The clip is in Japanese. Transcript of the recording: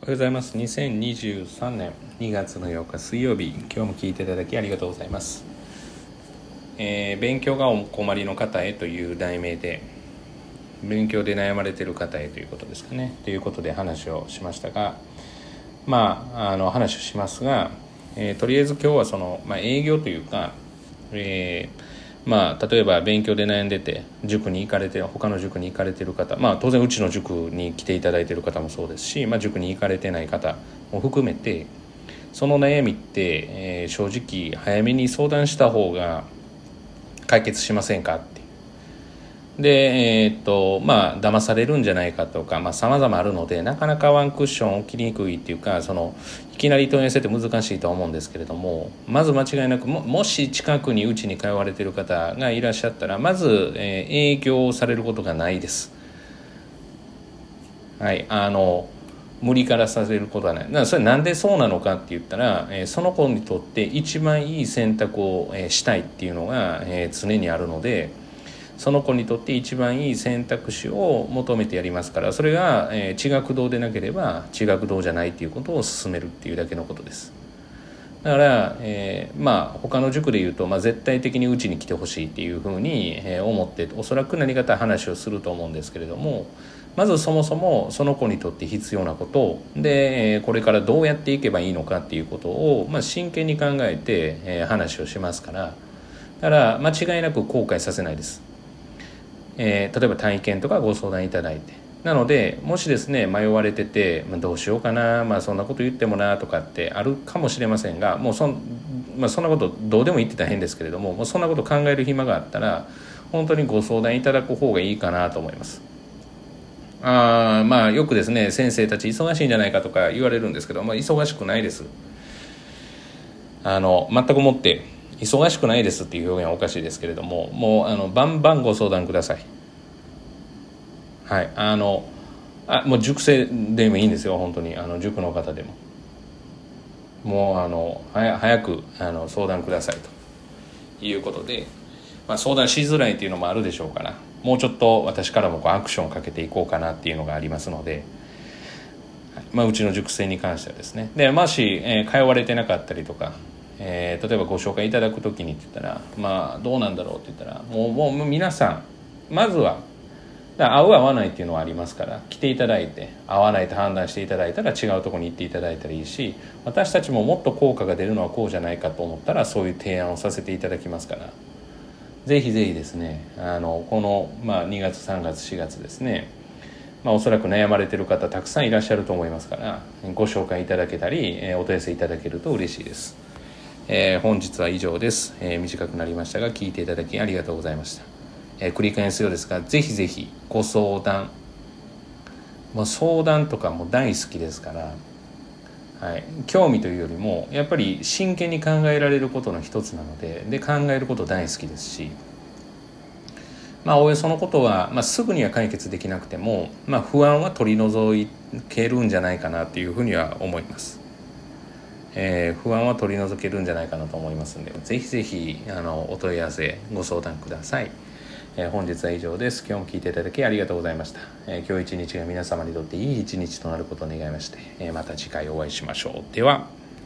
おはようございます。2023年2月の8日水曜日。今日も聞いていただきありがとうございます、えー勉強がお困りの方へという題名で勉強で悩まれてる方へということですかね。ということで話をしましたがまああの話をしますが、えーとりあえず今日はその、まあ、営業というか、えーまあ、例えば勉強で悩んでて塾に行かれて他の塾に行かれてる方、まあ、当然うちの塾に来ていただいてる方もそうですし、まあ、塾に行かれてない方も含めてその悩みって、えー正直早めに相談した方が解決しませんかってでえーっとまあ騙されるんじゃないかとかまあ様々あるのでなかなかワンクッション起きにくいっていうかそのいきなり問い合わせって難しいとは思うんですけれどもまず間違いなくももし近くにうちに通われている方がいらっしゃったらまず、えー営業をされることがないです。はいあの無理からさせることはない。だからそれなんでそうなのかって言ったら、えーその子にとって一番いい選択を、えーしたいっていうのが、えー常にあるのでその子にとって一番いい選択肢を求めてやりますからそれが、えー地学堂でなければ地学堂じゃないっていうことを進めるっていうだけのことです。だから、えーまあ他の塾で言うと、まあ、絶対的にうちに来てほしいっていうふうに、えー思っておそらく何かと話をすると思うんですけれどもまずそもそもその子にとって必要なことで、えこれからどうやっていけばいいのかっていうことを、まあ、真剣に考えて、えー話をしますからだから間違いなく後悔させないです。えー例えば体験とかご相談いただいてなのでもしですね迷われてて、まあ、どうしようかな、まあ、そんなこと言ってもなとかってあるかもしれませんがもうそん,、まあ、そんなことどうでも言ってたら変ですけれどももうそんなこと考える暇があったら本当にご相談いただく方がいいかなと思います。あーまあよくですね先生たち忙しいんじゃないかとか言われるんですけど、まあ、忙しくないですあの全くもって忙しくないですっていう表現はおかしいですけれどももうあのバンバンご相談ください。はいあのあもう塾生でもいいんですよ本当に。あの塾の方でも。もうあのは早くあの相談くださいと。いうことで、まあ、相談しづらいっていうのもあるでしょうからもうちょっと私からもこうアクションをかけていこうかなっていうのがありますので、まあ、うちの塾生に関してはですね。でもし、えー通われてなかったりとか、えー例えばご紹介いただく時にって言ったらまあどうなんだろうって言ったらもうもう皆さんまずは合う合わないっていうのはありますから来ていただいて合わないと判断していただいたら違うとこに行っていただいたらいいし私たちももっと効果が出るのはこうじゃないかと思ったらそういう提案をさせていただきますから。ぜひぜひですねあのこの、まあ、2月3月4月ですね、まあ、おそらく悩まれてる方たくさんいらっしゃると思いますからご紹介いただけたり、えお問い合わせいただけると嬉しいです、えー本日は以上です、えー短くなりましたが聞いていただきありがとうございました、えー繰り返すようですがぜひぜひご相談。もう相談とかも大好きですからはい、興味というよりもやっぱり真剣に考えられることの一つなのでで考えること大好きですしまあおよそのことは、まあ、すぐには解決できなくても、まあ、不安は取り除けるんじゃないかなっていうふうには思います、えー不安は取り除けるんじゃないかなと思いますのでぜひぜひあのお問い合わせご相談ください。えー本日は以上です。今日も聞いていただきありがとうございました、えー今日一日が皆様にとっていい一日となることを願いまして、えまた次回お会いしましょう。では。